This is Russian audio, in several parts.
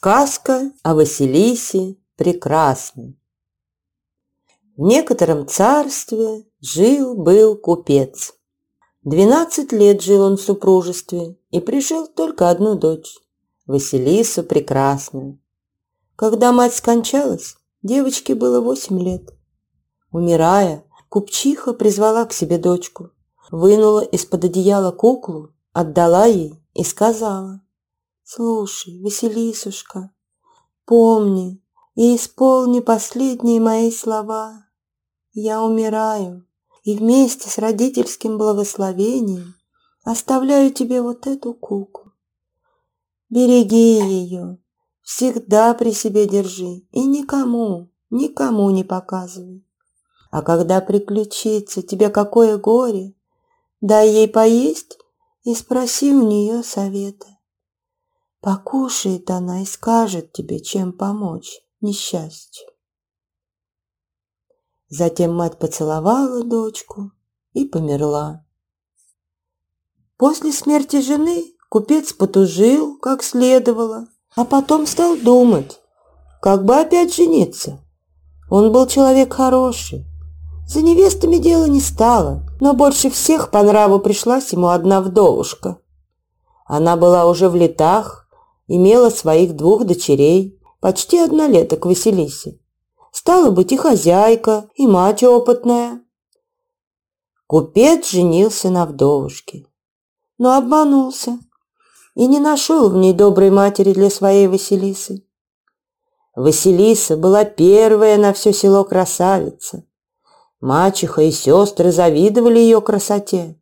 Сказка о Василисе Прекрасной. В некотором царстве жил-был купец. Двенадцать лет жил он в супружестве и прижил только одну дочь, Василису Прекрасную. Когда мать скончалась, девочке было восемь лет. Умирая, купчиха призвала к себе дочку, вынула из-под одеяла куклу, отдала ей и сказала – Слушай, Василисушка, помни и исполни последние мои слова. Я умираю, и вместе с родительским благословением оставляю тебе вот эту куклу. Береги ее, всегда при себе держи и никому, никому не показывай. А когда приключится тебе какое горе, дай ей поесть и спроси у нее совета. Покушает она и скажет тебе, чем помочь несчастью. Затем мать поцеловала дочку и померла. После смерти жены купец потужил, как следовало, а потом стал думать, как бы опять жениться. Он был человек хороший. За невестами дело не стало, но больше всех по нраву пришлась ему одна вдовушка. Она была уже в летах, имела своих двух дочерей, почти однолеток Василисе. Стала быть и хозяйка, и мать опытная. Купец женился на вдовушке, но обманулся и не нашел в ней доброй матери для своей Василисы. Василиса была первая на все село красавица. Мачеха и сестры завидовали ее красоте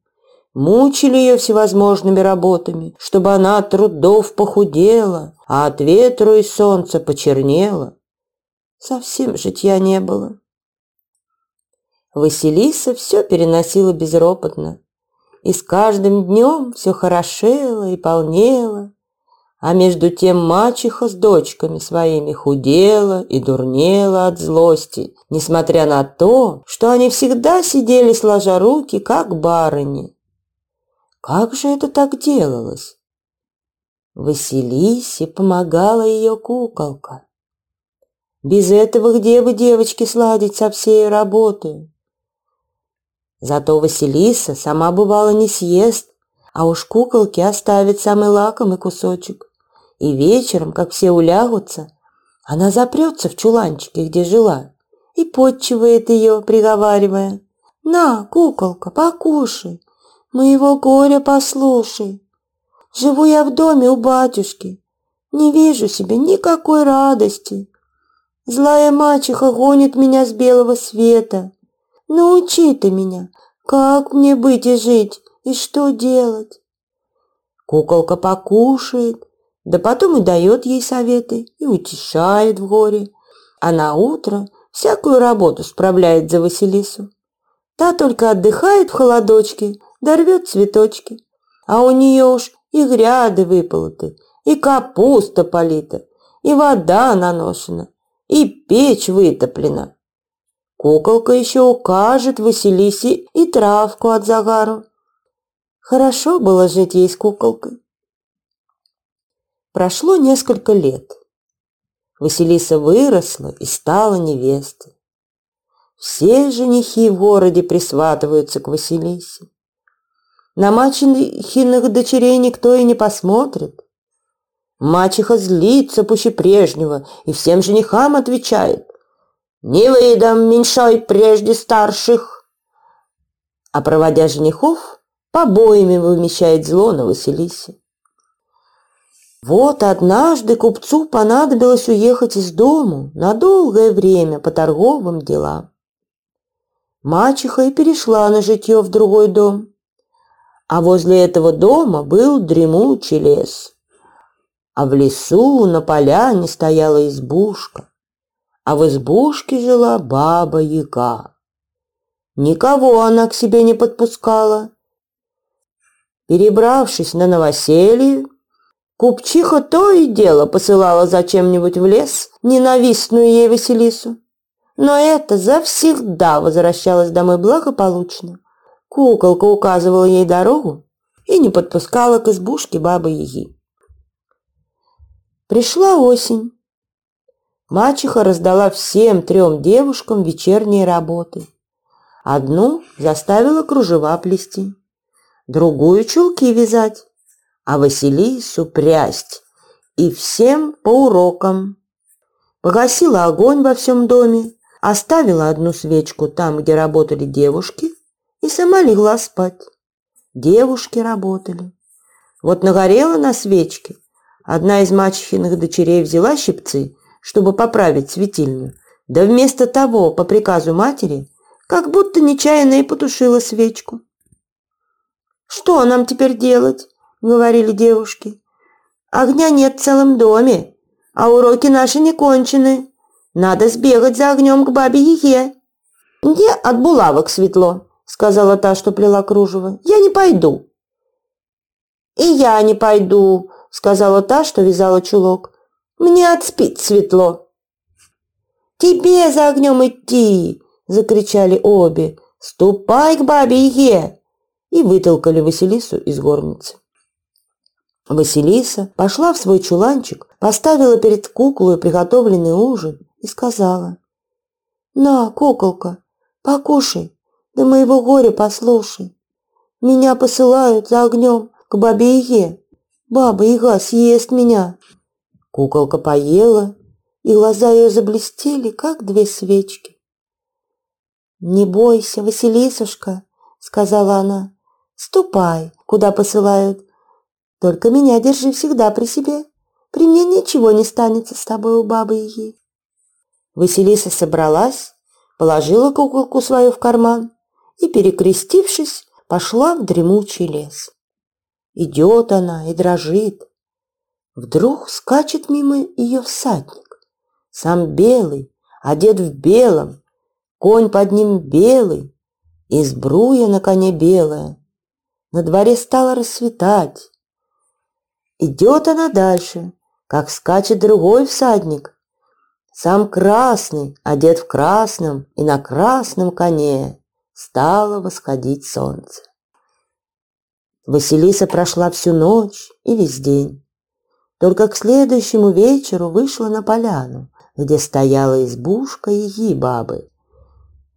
мучили ее всевозможными работами, чтобы она от трудов похудела, а от ветру и солнца почернела. Совсем житья не было. Василиса все переносила безропотно, и с каждым днем все хорошело и полнело, а между тем мачеха с дочками своими худела и дурнела от злости, несмотря на то, что они всегда сидели сложа руки, как барыни. Как же это так делалось? Василисе помогала ее куколка. Без этого где бы девочке сладить со всей работой? Зато Василиса сама бывало не съест, а уж куколке оставит самый лакомый кусочек. И вечером, как все улягутся, она запрется в чуланчике, где жила, и подчивает ее, приговаривая, «На, куколка, покушай, моего горя послушай. Живу я в доме у батюшки, не вижу себе никакой радости. Злая мачеха гонит меня с белого света. Научи ты меня, как мне быть и жить, и что делать. Куколка покушает, да потом и дает ей советы, и утешает в горе. А на утро всякую работу справляет за Василису. Та только отдыхает в холодочке, да рвет цветочки. А у нее уж и гряды выполоты, и капуста полита, и вода наношена, и печь вытоплена. Куколка еще укажет Василисе и травку от загару. Хорошо было жить ей с куколкой. Прошло несколько лет. Василиса выросла и стала невестой. Все женихи в городе присватываются к Василисе. На мачехиных дочерей никто и не посмотрит. Мачеха злится пуще прежнего и всем женихам отвечает. «Не выдам меньшой прежде старших!» А проводя женихов, побоями вымещает зло на Василисе. Вот однажды купцу понадобилось уехать из дому на долгое время по торговым делам. Мачеха и перешла на житье в другой дом а возле этого дома был дремучий лес. А в лесу на поляне стояла избушка, а в избушке жила баба-яга. Никого она к себе не подпускала. Перебравшись на новоселье, Купчиха то и дело посылала зачем-нибудь в лес ненавистную ей Василису. Но это завсегда возвращалась домой благополучно. Куколка указывала ей дорогу и не подпускала к избушке бабы-яги. Пришла осень. Мачеха раздала всем трем девушкам вечерние работы. Одну заставила кружева плести, другую чулки вязать, а Василису прясть, и всем по урокам. Погасила огонь во всем доме, оставила одну свечку там, где работали девушки, и сама легла спать. Девушки работали. Вот нагорела на свечке. Одна из мачехиных дочерей взяла щипцы, чтобы поправить светильню, да вместо того, по приказу матери, как будто нечаянно и потушила свечку. «Что нам теперь делать?» говорили девушки. Огня нет в целом доме, а уроки наши не кончены. Надо сбегать за огнем к бабе Еге. Где от булавок светло, сказала та, что плела кружево. Я не пойду. И я не пойду, сказала та, что вязала чулок. Мне от спит светло. Тебе за огнем идти, закричали обе. Ступай к бабе Еге и вытолкали Василису из горницы. Василиса пошла в свой чуланчик, поставила перед куклой приготовленный ужин и сказала. «На, куколка, покушай, да моего горя послушай. Меня посылают за огнем к бабе Ие. Баба Яга съест меня». Куколка поела, и глаза ее заблестели, как две свечки. «Не бойся, Василисушка», — сказала она, — «ступай, куда посылают, только меня держи всегда при себе. При мне ничего не станется с тобой у бабы Яги. Василиса собралась, положила куколку свою в карман и, перекрестившись, пошла в дремучий лес. Идет она и дрожит. Вдруг скачет мимо ее всадник. Сам белый, одет в белом, конь под ним белый, и сбруя на коне белая. На дворе стало рассветать. Идет она дальше, как скачет другой всадник. Сам красный, одет в красном и на красном коне, стало восходить солнце. Василиса прошла всю ночь и весь день. Только к следующему вечеру вышла на поляну, где стояла избушка и бабы.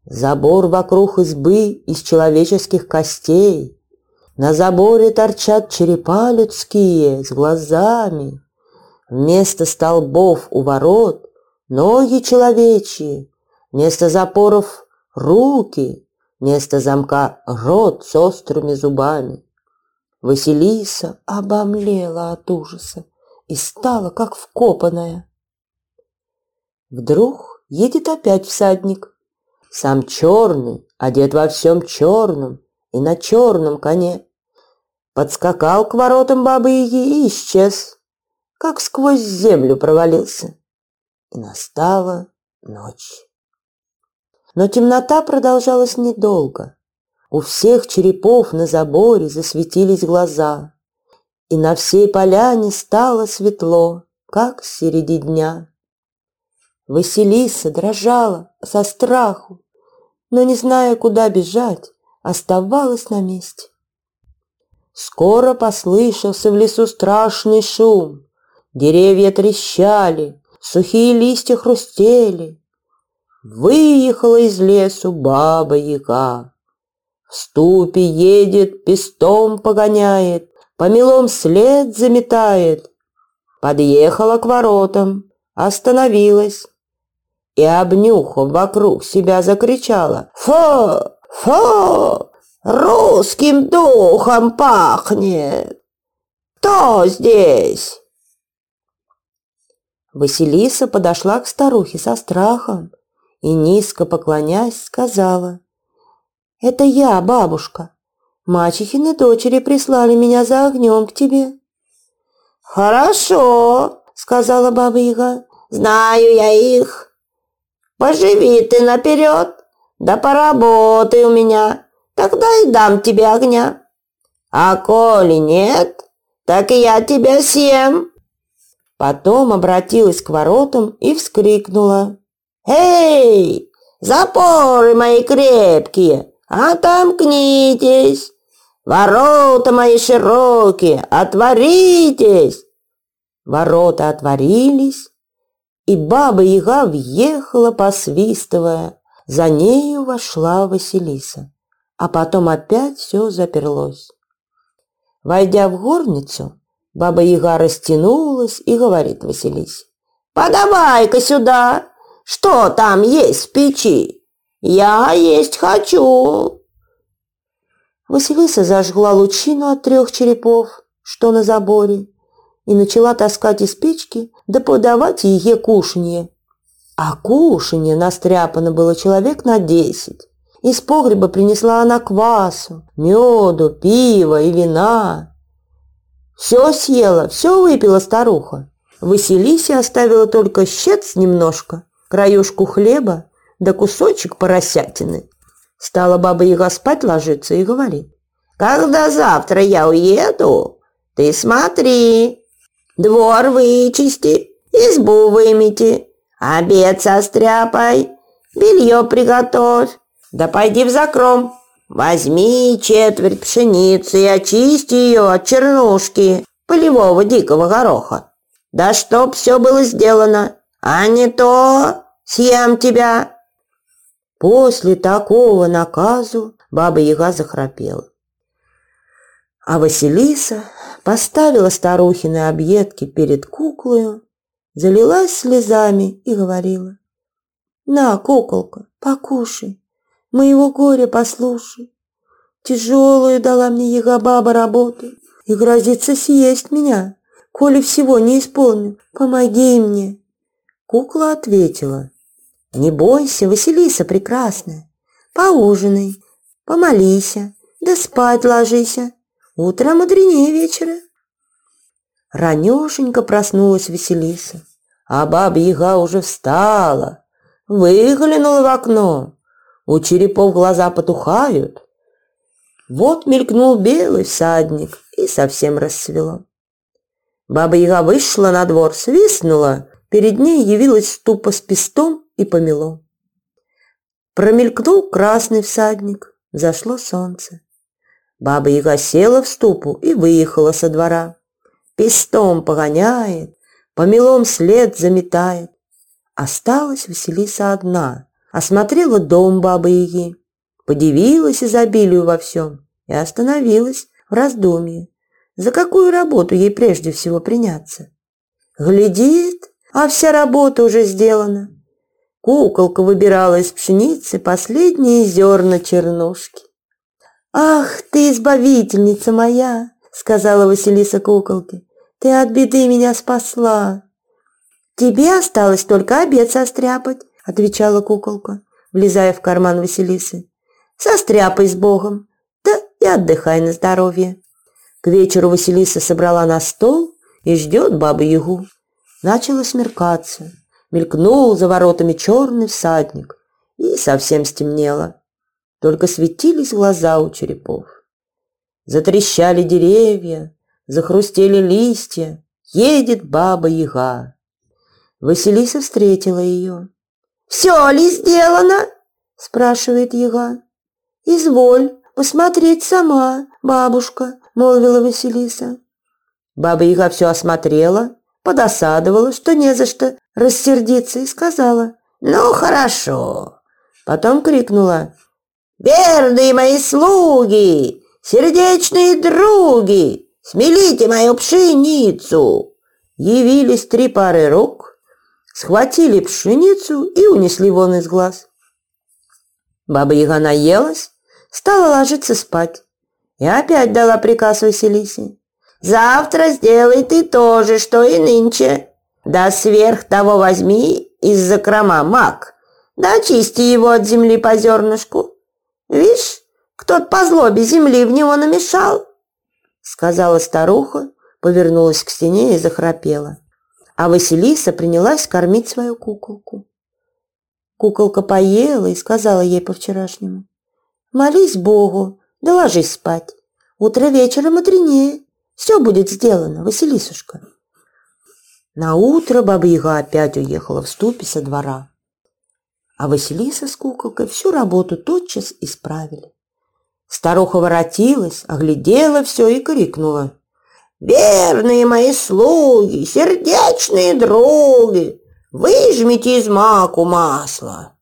Забор вокруг избы из человеческих костей, на заборе торчат черепа людские с глазами. Вместо столбов у ворот ноги человечьи, вместо запоров руки, вместо замка рот с острыми зубами. Василиса обомлела от ужаса и стала как вкопанная. Вдруг едет опять всадник, сам черный, одет во всем черном и на черном коне подскакал к воротам бабы-яги и исчез, как сквозь землю провалился. И настала ночь. Но темнота продолжалась недолго. У всех черепов на заборе засветились глаза, и на всей поляне стало светло, как среди дня. Василиса дрожала со страху, но, не зная, куда бежать, оставалась на месте. Скоро послышался в лесу страшный шум. Деревья трещали, сухие листья хрустели. Выехала из лесу баба-яга. В ступе едет, пестом погоняет, Помелом след заметает. Подъехала к воротам, остановилась и, обнюхав вокруг себя, закричала «Фу! Фу! Русским духом пахнет. Кто здесь? Василиса подошла к старухе со страхом и, низко поклонясь, сказала. «Это я, бабушка. Мачехины дочери прислали меня за огнем к тебе». «Хорошо», — сказала баба-яга. «Знаю я их. Поживи ты наперед, да поработай у меня, тогда и дам тебе огня. А коли нет, так я тебя съем!» Потом обратилась к воротам и вскрикнула. «Эй, запоры мои крепкие, отомкнитесь! Ворота мои широкие, отворитесь!» Ворота отворились, и баба-яга въехала, посвистывая. За нею вошла Василиса, а потом опять все заперлось. Войдя в горницу, баба-яга растянулась и говорит Василисе. «Подавай-ка сюда, что там есть в печи? Я есть хочу!» Василиса зажгла лучину от трех черепов, что на заборе, и начала таскать из печки да подавать ей кушанье. А кушанье настряпано было человек на десять. Из погреба принесла она квасу, меду, пива и вина. Все съела, все выпила старуха. Василисе оставила только щец немножко, краюшку хлеба да кусочек поросятины. Стала баба Яга спать ложиться и говорит. «Когда завтра я уеду, ты смотри, Двор вычисти, избу вымети, обед состряпай, белье приготовь. Да пойди в закром, возьми четверть пшеницы и очисти ее от чернушки полевого дикого гороха. Да чтоб все было сделано, а не то съем тебя. После такого наказу баба Яга захрапела. А Василиса поставила старухины объедки перед куклою, залилась слезами и говорила. «На, куколка, покушай, моего горя послушай. Тяжелую дала мне яга-баба работу и грозится съесть меня, коли всего не исполню. Помоги мне!» Кукла ответила. «Не бойся, Василиса прекрасная, поужинай, помолися, да спать ложися, Утро мудренее вечера. Ранешенько проснулась Василиса, а баба-яга уже встала, выглянула в окно. У черепов глаза потухают. Вот мелькнул белый всадник, и совсем рассвело. Баба-яга вышла на двор, свистнула, перед ней явилась ступа с пестом и помело. Промелькнул красный всадник, зашло солнце. Баба-яга села в ступу и выехала со двора. Пестом погоняет, помелом след заметает. Осталась Василиса одна, осмотрела дом бабы-яги, подивилась изобилию во всем и остановилась в раздумье, за какую работу ей прежде всего приняться. Глядит, а вся работа уже сделана. Куколка выбирала из пшеницы последние зерна чернушки. «Ах ты, избавительница моя!» — сказала Василиса куколке. «Ты от беды меня спасла!» «Тебе осталось только обед состряпать», — отвечала куколка, влезая в карман Василисы. «Состряпай с Богом, да и отдыхай на здоровье». К вечеру Василиса собрала на стол и ждет бабу-ягу. Начало смеркаться. Мелькнул за воротами черный всадник, и совсем стемнело. Только светились глаза у черепов. Затрещали деревья, захрустели листья. Едет баба-яга. Василиса встретила ее. «Все ли сделано?» – спрашивает яга. «Изволь посмотреть сама, бабушка», – молвила Василиса. Баба-яга все осмотрела, подосадовала, что не за что рассердиться, и сказала «Ну, хорошо». Потом крикнула Верные мои слуги, сердечные други, смелите мою пшеницу!» Явились три пары рук, схватили пшеницу и унесли вон из глаз. Баба-яга наелась, стала ложиться спать и опять дала приказ Василисе. «Завтра сделай ты то же, что и нынче. Да сверх того возьми из закрома мак, да очисти его от земли по зернышку, Вишь, кто-то по злобе земли в него намешал, сказала старуха, повернулась к стене и захрапела. А Василиса принялась кормить свою куколку. Куколка поела и сказала ей по-вчерашнему. «Молись Богу, да ложись спать. Утро вечера мудренее. Все будет сделано, Василисушка. На утро баба Яга опять уехала в ступе со двора. А Василиса с куколкой всю работу тотчас исправили. Старуха воротилась, оглядела все и крикнула. «Верные мои слуги, сердечные други, выжмите из маку масло!»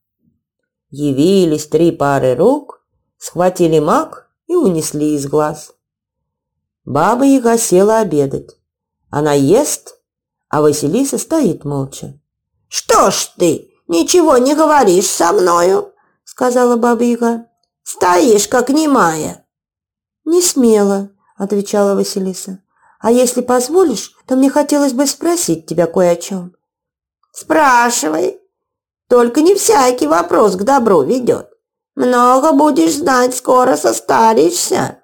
Явились три пары рук, схватили мак и унесли из глаз. Баба Яга села обедать. Она ест, а Василиса стоит молча. «Что ж ты, ничего не говоришь со мною?» сказала баба Яга. Стоишь, как немая. Не смело, отвечала Василиса. А если позволишь, то мне хотелось бы спросить тебя кое о чем. Спрашивай. Только не всякий вопрос к добру ведет. Много будешь знать, скоро состаришься.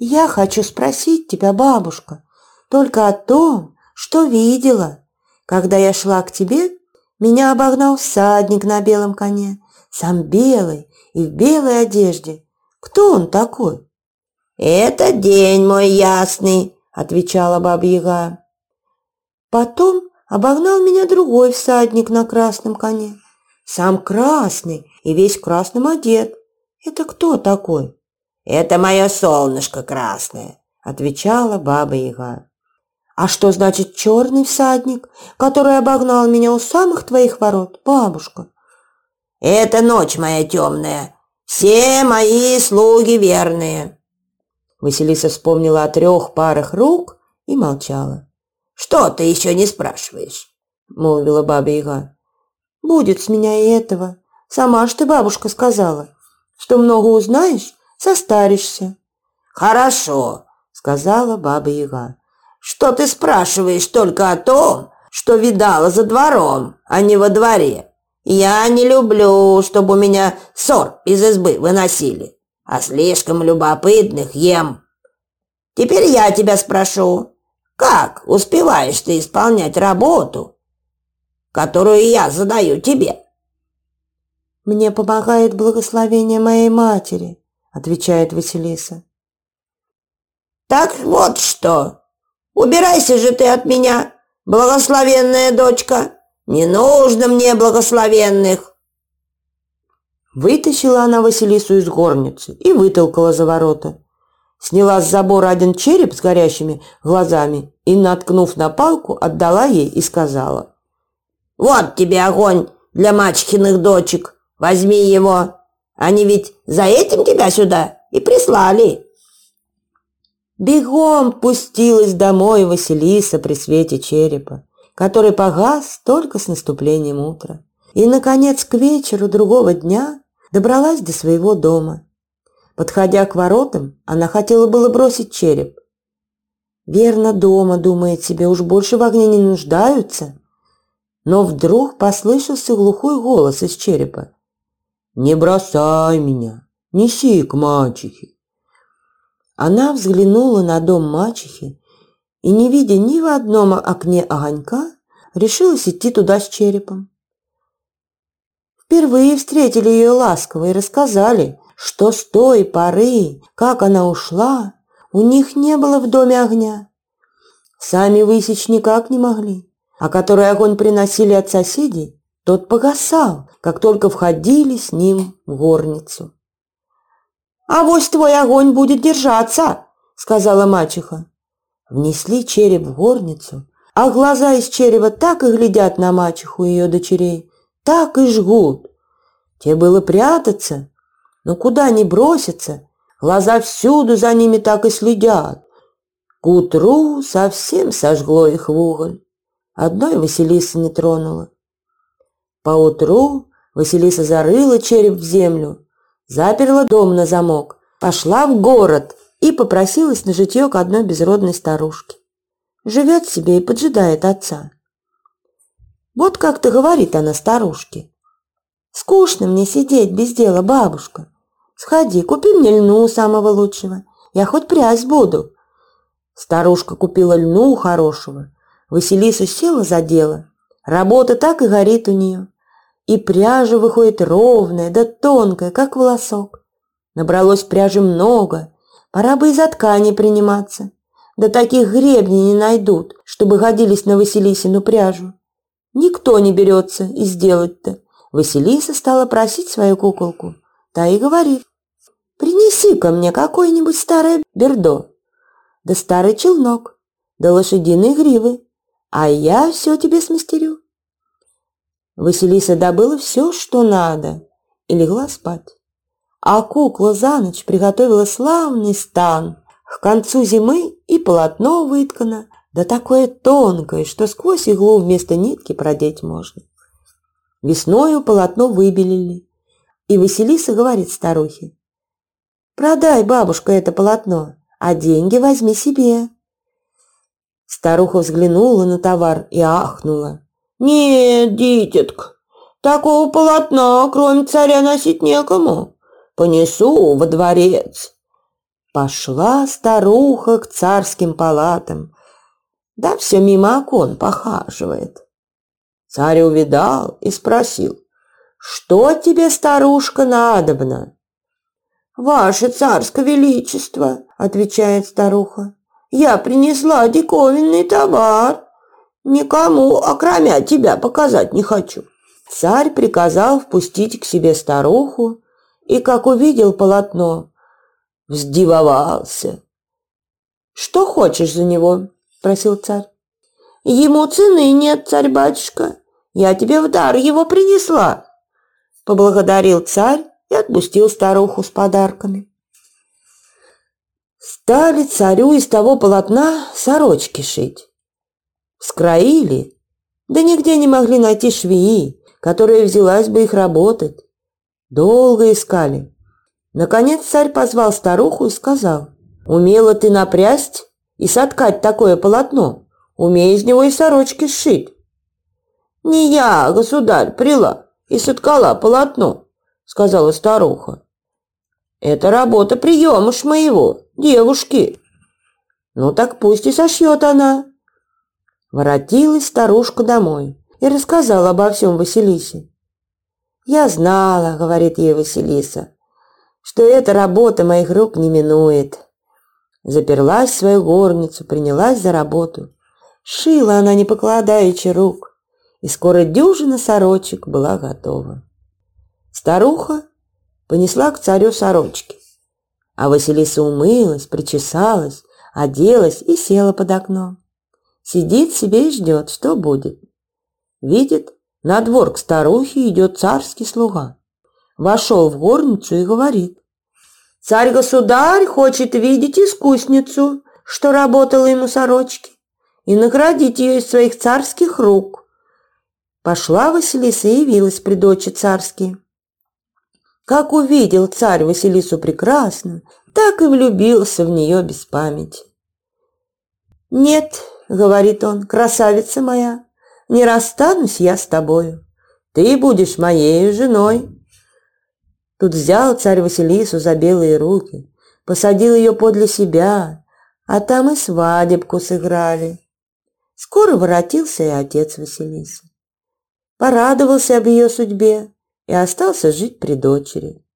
Я хочу спросить тебя, бабушка, только о том, что видела. Когда я шла к тебе, меня обогнал всадник на белом коне, сам белый, и в белой одежде. Кто он такой? Это день мой ясный, отвечала баба-яга. Потом обогнал меня другой всадник на красном коне. Сам красный и весь красным одет. Это кто такой? Это мое солнышко красное, отвечала баба-яга. А что значит черный всадник, который обогнал меня у самых твоих ворот, бабушка? Это ночь моя темная. Все мои слуги верные. Василиса вспомнила о трех парах рук и молчала. Что ты еще не спрашиваешь? молвила баба Яга. Будет с меня и этого. Сама ж ты, бабушка, сказала, что много узнаешь, состаришься. Хорошо, сказала баба Яга. Что ты спрашиваешь только о том, что видала за двором, а не во дворе? Я не люблю, чтобы у меня ссор из избы выносили, а слишком любопытных ем. Теперь я тебя спрошу, как успеваешь ты исполнять работу, которую я задаю тебе? Мне помогает благословение моей матери, отвечает Василиса. Так вот что. Убирайся же ты от меня, благословенная дочка. Не нужно мне благословенных!» Вытащила она Василису из горницы и вытолкала за ворота. Сняла с забора один череп с горящими глазами и, наткнув на палку, отдала ей и сказала. «Вот тебе огонь для мачхиных дочек. Возьми его. Они ведь за этим тебя сюда и прислали». Бегом пустилась домой Василиса при свете черепа который погас только с наступлением утра. И, наконец, к вечеру другого дня добралась до своего дома. Подходя к воротам, она хотела было бросить череп. Верно, дома, думает себе, уж больше в огне не нуждаются. Но вдруг послышался глухой голос из черепа. «Не бросай меня, неси к мачехе». Она взглянула на дом мачехи и, не видя ни в одном окне огонька, решилась идти туда с черепом. Впервые встретили ее ласково и рассказали, что с той поры, как она ушла, у них не было в доме огня. Сами высечь никак не могли, а который огонь приносили от соседей, тот погасал, как только входили с ним в горницу. «А вось твой огонь будет держаться», — сказала мачеха. Внесли череп в горницу, а глаза из черева так и глядят на мачеху и ее дочерей, так и жгут. Те было прятаться, но куда ни бросятся, глаза всюду за ними так и следят. К утру совсем сожгло их в уголь. Одной Василиса не тронула. Поутру Василиса зарыла череп в землю, заперла дом на замок, пошла в город и попросилась на житье к одной безродной старушке. Живет себе и поджидает отца. Вот как-то говорит она старушке. «Скучно мне сидеть без дела, бабушка. Сходи, купи мне льну самого лучшего. Я хоть прясть буду». Старушка купила льну хорошего. Василиса села за дело. Работа так и горит у нее. И пряжа выходит ровная да тонкая, как волосок. Набралось пряжи много, Пора бы и за ткани приниматься. Да таких гребней не найдут, чтобы годились на Василисину пряжу. Никто не берется и сделать-то. Василиса стала просить свою куколку. Та и говорит, принеси-ка мне какое-нибудь старое бердо, да старый челнок, да лошадиные гривы, а я все тебе смастерю. Василиса добыла все, что надо, и легла спать. А кукла за ночь приготовила славный стан. К концу зимы и полотно выткано, да такое тонкое, что сквозь иглу вместо нитки продеть можно. Весною полотно выбелили, и Василиса говорит старухе, «Продай, бабушка, это полотно, а деньги возьми себе». Старуха взглянула на товар и ахнула. «Нет, дитятка, такого полотна, кроме царя, носить некому. Понесу во дворец». Пошла старуха к царским палатам, да все мимо окон похаживает. Царь увидал и спросил, «Что тебе, старушка, надобно?» «Ваше царское величество», — отвечает старуха, «я принесла диковинный товар». Никому, окромя тебя, показать не хочу. Царь приказал впустить к себе старуху, и, как увидел полотно, вздивовался. «Что хочешь за него?» – просил царь. «Ему цены нет, царь-батюшка. Я тебе в дар его принесла». Поблагодарил царь и отпустил старуху с подарками. Стали царю из того полотна сорочки шить. Скроили, да нигде не могли найти швеи, которая взялась бы их работать. Долго искали. Наконец царь позвал старуху и сказал, «Умела ты напрясть и соткать такое полотно, умей из него и сорочки сшить». «Не я, государь, прила и соткала полотно», — сказала старуха. «Это работа приемыш моего, девушки». «Ну так пусть и сошьет она», Воротилась старушка домой и рассказала обо всем Василисе. «Я знала, — говорит ей Василиса, — что эта работа моих рук не минует». Заперлась в свою горницу, принялась за работу. Шила она, не покладаючи рук, и скоро дюжина сорочек была готова. Старуха понесла к царю сорочки, а Василиса умылась, причесалась, оделась и села под окном. Сидит себе и ждет, что будет. Видит, на двор к старухе идет царский слуга. Вошел в горницу и говорит. Царь-государь хочет видеть искусницу, что работала ему сорочки, и наградить ее из своих царских рук. Пошла Василиса и явилась при дочи царские. Как увидел царь Василису прекрасно, так и влюбился в нее без памяти. Нет, — говорит он, — красавица моя, не расстанусь я с тобою. Ты будешь моей женой. Тут взял царь Василису за белые руки, посадил ее подле себя, а там и свадебку сыграли. Скоро воротился и отец Василисы. Порадовался об ее судьбе и остался жить при дочери.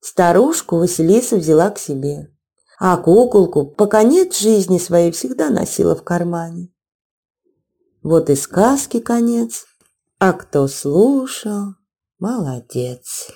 Старушку Василиса взяла к себе а куколку по конец жизни своей всегда носила в кармане. Вот и сказки конец, а кто слушал, молодец.